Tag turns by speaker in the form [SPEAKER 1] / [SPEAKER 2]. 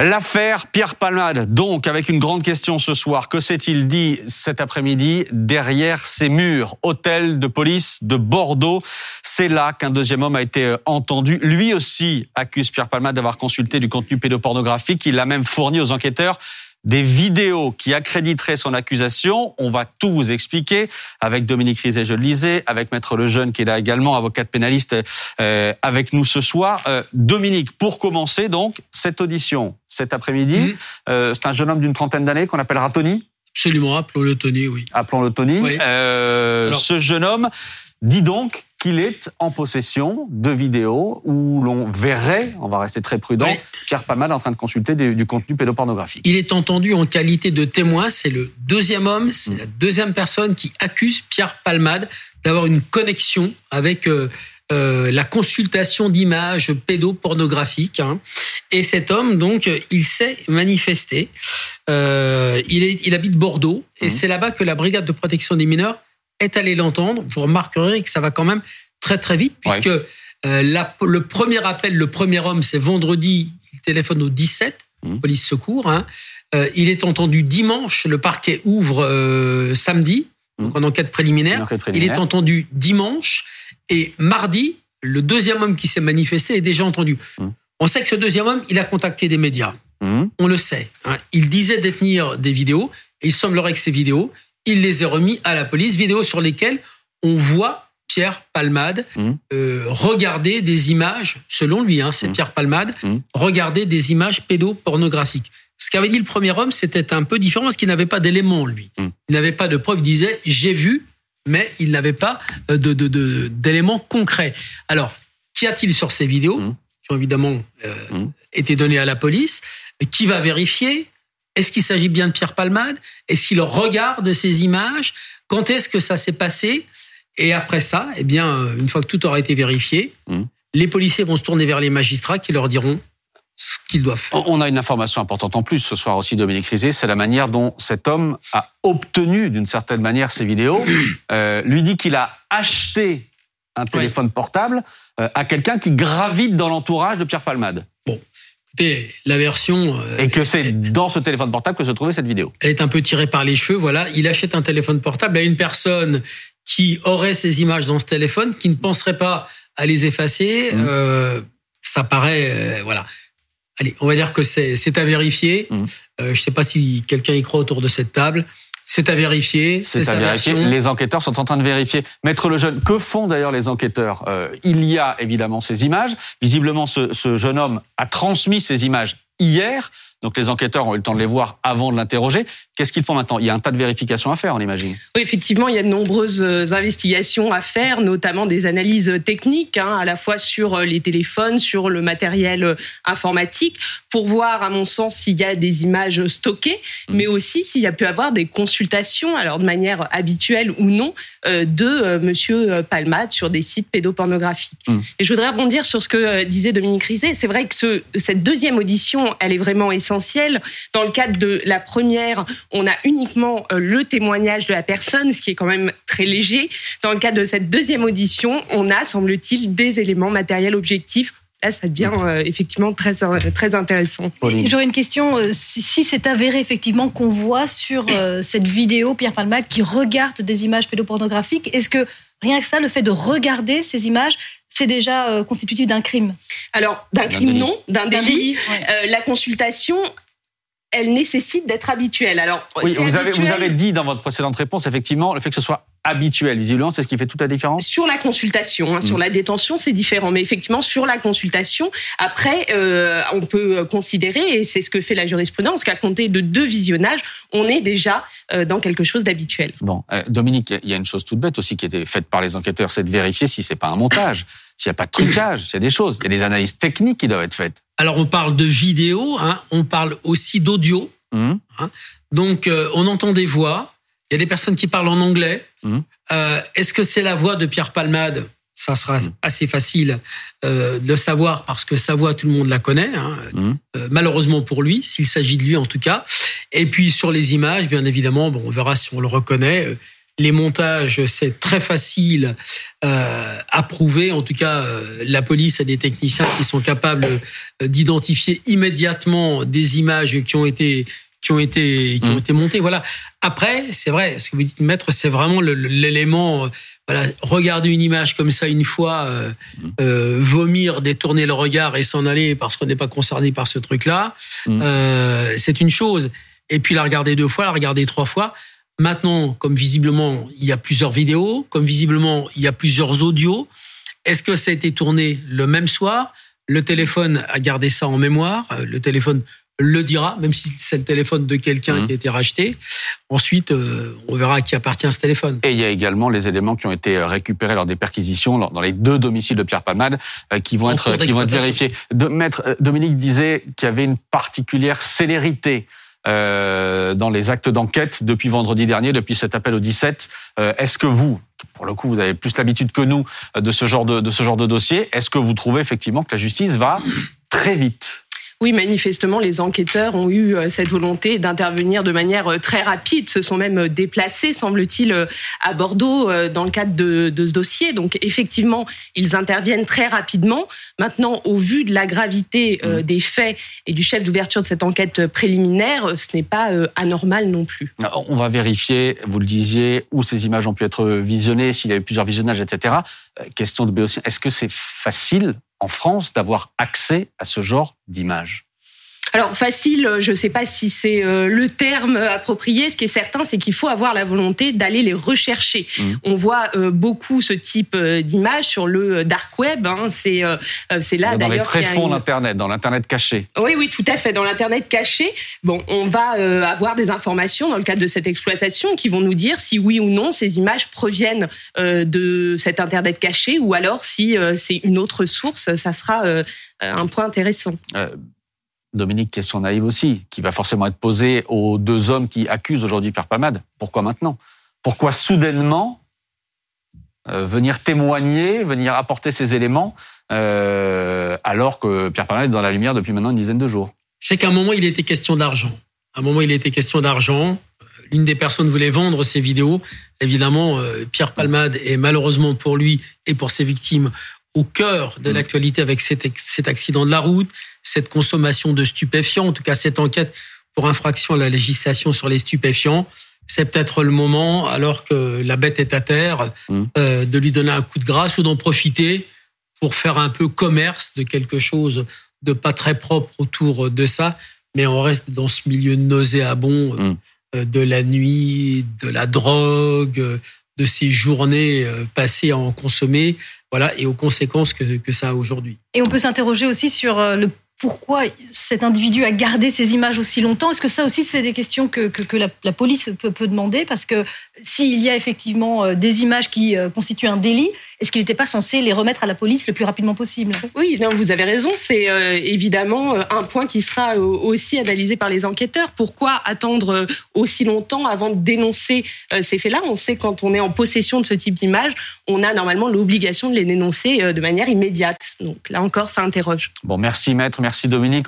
[SPEAKER 1] L'affaire Pierre Palmade, donc, avec une grande question ce soir. Que s'est-il dit cet après-midi derrière ces murs? Hôtel de police de Bordeaux. C'est là qu'un deuxième homme a été euh, entendu. Lui aussi accuse Pierre Palmade d'avoir consulté du contenu pédopornographique. Il l'a même fourni aux enquêteurs des vidéos qui accréditeraient son accusation. On va tout vous expliquer avec Dominique Rizet, je le lisais, avec Maître Lejeune qui est là également, avocat pénaliste euh, avec nous ce soir. Euh, Dominique, pour commencer donc, cette audition cet après-midi, mhm. euh, c'est un jeune homme d'une trentaine d'années qu'on appellera Tony?
[SPEAKER 2] Absolument, appelons-le Tony, oui.
[SPEAKER 1] Appelons-le Tony. ce jeune homme dit donc qu'il est en possession de vidéos où l'on verrait, on va rester très prudent, Pierre Palmade en train de consulter du, contenu pédopornographique.
[SPEAKER 2] Il est entendu en qualité de témoin, c'est le deuxième homme, c'est la deuxième personne qui accuse Pierre Palmade d'avoir une connexion avec euh, euh, la consultation d'images pédopornographiques. Hein. Et cet homme, donc, il s'est manifesté. Euh, il, est, il habite Bordeaux et mmh. c'est là-bas que la brigade de protection des mineurs est allé l'entendre, vous remarquerez que ça va quand même très très vite, puisque euh, le premier appel, le premier homme, c'est vendredi, il téléphone au 17, mmh. police secours. Hein. Euh, il est entendu dimanche, le parquet ouvre euh, samedi, mmh. donc en enquête préliminaire. Il est entendu dimanche, et mardi, le deuxième homme qui s'est manifesté est déjà entendu. Mmh. On sait que ce deuxième homme, il a contacté des médias. On le sait. Hein. Il disait détenir des vidéos, et il semblerait que ces vidéos, il les a remis à la police. Vidéos sur lesquelles on voit Pierre Palmade mmh. euh, regarder des images, selon lui, hein, c'est mmh. Pierre Palmade, mmh. regarder des images pédopornographiques. Ce qu'avait dit le premier homme, c'était un peu différent parce qu'il n'avait pas d'éléments, lui. Il n'avait pas de preuves. Il disait j'ai vu, mais il n'avait pas euh, d'éléments concrets. Alors, qu'y a-t-il sur ces vidéos qui ont évidemment euh, été données à la police Qui va vérifier est-ce qu'il s'agit bien de Pierre Palmade? Est-ce qu'il regarde ces images? Quand est-ce que ça s'est passé? Et après ça, eh bien, euh, une fois que tout aura été vérifié, mmh. les policiers vont se tourner vers les magistrats qui leur diront ce qu'ils doivent faire.
[SPEAKER 1] On a une information importante en plus ce soir aussi, Dominique Rizet, c'est la manière dont cet homme a obtenu d'une certaine manière ces vidéos. Euh, lui dit qu'il a acheté un téléphone portable euh, à quelqu'un qui gravite dans l'entourage de Pierre Palmade.
[SPEAKER 2] Bon, la version.
[SPEAKER 1] Euh, et que c'est dans ce téléphone portable que se trouvait cette vidéo.
[SPEAKER 2] Elle est un peu tirée par les cheveux, voilà. Il achète un téléphone portable à une personne qui aurait ces images dans ce téléphone, qui ne penserait pas à les effacer. Mmh. Euh, ça paraît, euh, voilà. Allez, on va dire que c'est à vérifier. Mmh. je ne sais pas si quelqu'un y croit autour de cette table. C'est à vérifier.
[SPEAKER 1] C'est à vérifier. Les enquêteurs sont en train de vérifier. Maître Lejeune, que font d'ailleurs les enquêteurs? Euh, Il y a évidemment ces images. Visiblement, ce, ce jeune homme a transmis ces images hier. Donc les enquêteurs ont eu le temps de les voir avant de l'interroger. Qu'est-ce qu'ils font maintenant? Il y a un tas de vérifications à faire, on imagine.
[SPEAKER 3] Oui, effectivement, il y a de nombreuses euh, investigations à faire, notamment des analyses techniques, hein, à la fois sur euh, les téléphones, sur le matériel euh, informatique, pour voir, à mon sens, s'il y a des images stockées, mmh. mais aussi s'il y a pu avoir des consultations, alors de manière habituelle ou non, de Monsieur Palmade sur des sites pédopornographiques. Mmh. Et je voudrais rebondir sur ce que disait Dominique Rizet. C'est vrai que ce, cette deuxième audition, elle est vraiment essentielle essentiel. Dans le cadre de la première, on a uniquement euh, le témoignage de la personne, ce qui est quand même très léger. Dans le cadre de cette deuxième audition, on a, semble-t-il, des éléments matériels objectifs là, ça devient euh, effectivement très, euh, très intéressant.
[SPEAKER 4] J'aurais une question. si c'est avéré effectivement qu'on voit sur cette vidéo Pierre Palmade qui regarde des images pédopornographiques, est-ce que rien que ça, le fait de regarder ces images, c'est déjà constitutif d'un crime?
[SPEAKER 3] Alors, d'un crime, non, d'un délit. Euh, la consultation, elle nécessite d'être habituelle. Alors,
[SPEAKER 1] vous, avez, vous avez dit dans votre précédente réponse, effectivement, le fait que ce soit habituel, visiblement, c'est ce qui fait toute la différence?
[SPEAKER 3] Sur la consultation, hein, sur mm. la détention, c'est différent. Mais effectivement, sur la consultation, après, euh, on peut considérer, et c'est ce que fait la jurisprudence, qu'à compter de deux visionnages, on est déjà euh, dans quelque chose d'habituel.
[SPEAKER 1] Bon, Dominique, il y a une chose toute bête aussi qui a été faite par les enquêteurs, c'est de vérifier si c'est pas un montage s'il n'y a pas de trucage, s'il y a des choses, il y a des analyses techniques qui doivent être faites.
[SPEAKER 2] Alors on parle de vidéo, hein, on parle aussi d'audio. Mmh. Hein. Donc euh, on entend des voix, il y a des personnes qui parlent en anglais. Mmh. Euh, Est-ce que c'est la voix de Pierre Palmade? Ça sera mmh. assez facile euh, de savoir parce que sa voix, tout le monde la connaît. Hein. Euh, malheureusement pour lui, s'il s'agit de lui en tout cas. Et puis sur les images, bien évidemment, bon, on verra si on le reconnaît. Les montages, c'est très facile euh, à prouver. En tout cas, euh, la police a des techniciens qui sont capables euh, d'identifier immédiatement des images qui ont été qui ont été qui ont mmh. été montées. Voilà. Après, c'est vrai, ce que vous dites, maître, c'est vraiment l'élément. Voilà, regarder une image comme ça une fois, mmh. euh, vomir, détourner le regard et s'en aller parce qu'on n'est pas concerné par ce truc-là, mmh. euh, c'est une chose. Et puis la regarder deux fois, la regarder trois fois. Maintenant, comme visiblement il y a plusieurs vidéos, comme visiblement il y a plusieurs audios, est-ce que ça a été tourné le même soir? Le téléphone a gardé ça en mémoire. Euh, le téléphone le dira, même si c'est le téléphone de quelqu'un mmh. qui a été racheté. Ensuite, euh, on verra à qui appartient ce téléphone.
[SPEAKER 1] Et il y a également les éléments qui ont été euh, récupérés lors des perquisitions dans les deux domiciles de Pierre Palmade qui vont être qui vont être vérifiés. De, Maître Dominique disait qu'il y avait une particulière célérité euh, dans les actes d'enquête depuis vendredi dernier, depuis cet appel au 17. Euh, est-ce que vous, pour le coup, vous avez plus l'habitude que nous euh, de de ce genre de dossier, est-ce que vous trouvez effectivement que la justice va très vite
[SPEAKER 3] oui, manifestement, les enquêteurs ont eu euh, cette volonté d'intervenir de manière euh, très rapide, se sont même euh, déplacés, semble-t-il, à Bordeaux dans le cadre de, ce dossier. Donc, effectivement, ils interviennent très rapidement. Maintenant, au vu de la gravité mmh. des faits et du chef d'ouverture de cette enquête préliminaire, ce n'est pas anormal non plus.
[SPEAKER 1] On va vérifier, vous le disiez, où ces images ont pu être visionnées, s'il y a eu plusieurs visionnages, etc. Question de Béotien, est-ce que c'est facile en France d'avoir accès à ce genre d'images
[SPEAKER 3] alors facile, je ne sais pas si c'est euh, le terme approprié. Ce qui est certain, c'est qu'il faut avoir la volonté d'aller les rechercher. Mmh. On voit euh, beaucoup ce type euh, d'images sur le dark web. Hein. C'est c'est là
[SPEAKER 1] d'ailleurs. Dans les tréfonds d'internet, dans l'internet caché.
[SPEAKER 3] Oui, oui, tout à fait, dans l'internet caché. Bon, on va avoir des informations dans le cadre de cette exploitation qui vont nous dire si oui ou non ces images proviennent de cet internet caché ou alors si c'est une autre source. Ça sera un point intéressant.
[SPEAKER 1] Dominique, question naïve aussi, qui va forcément être posée aux deux hommes qui accusent aujourd'hui Pierre Palmade. Pourquoi maintenant? Pourquoi soudainement euh, venir témoigner, venir apporter ces éléments, euh, alors que Pierre Palmade est dans la lumière depuis maintenant une dizaine de jours?
[SPEAKER 2] C'est qu'à un moment, il était question d'argent. À un moment, il était question d'argent. L'une des personnes voulait vendre ses vidéos. Évidemment, euh, Pierre Palmade est malheureusement pour lui et pour ses victimes au cœur de mm. l'actualité avec cet, accident de la route, cette consommation de stupéfiants, en tout cas cette enquête pour infraction à la législation sur les stupéfiants. C'est peut-être le moment, alors que la bête est à terre, mm. euh, de lui donner un coup de grâce ou d'en profiter pour faire un peu commerce de quelque chose de pas très propre autour de ça. Mais on reste dans ce milieu nauséabond mm. euh, de la nuit, de la drogue, de ces journées euh, passées à en consommer, voilà, et aux conséquences que, que ça a aujourd'hui.
[SPEAKER 4] Et on peut s'interroger aussi sur euh, le pourquoi cet individu a gardé ces images aussi longtemps Est-ce que ça aussi, c'est des questions que, que, la, police peut, peut, demander? Parce que s'il y a effectivement euh, des images qui constituent un délit, est-ce qu'il n'était pas censé les remettre à la police le plus rapidement possible?
[SPEAKER 3] Oui, vous avez raison. C'est euh, évidemment euh, un point qui sera euh, aussi analysé par les enquêteurs. Pourquoi attendre aussi longtemps avant de dénoncer ces faits-là? On sait quand on est en possession de ce type d'image, on a normalement l'obligation de les dénoncer de manière immédiate. Donc là encore, ça interroge.
[SPEAKER 1] Bon, merci maître, merci Dominique.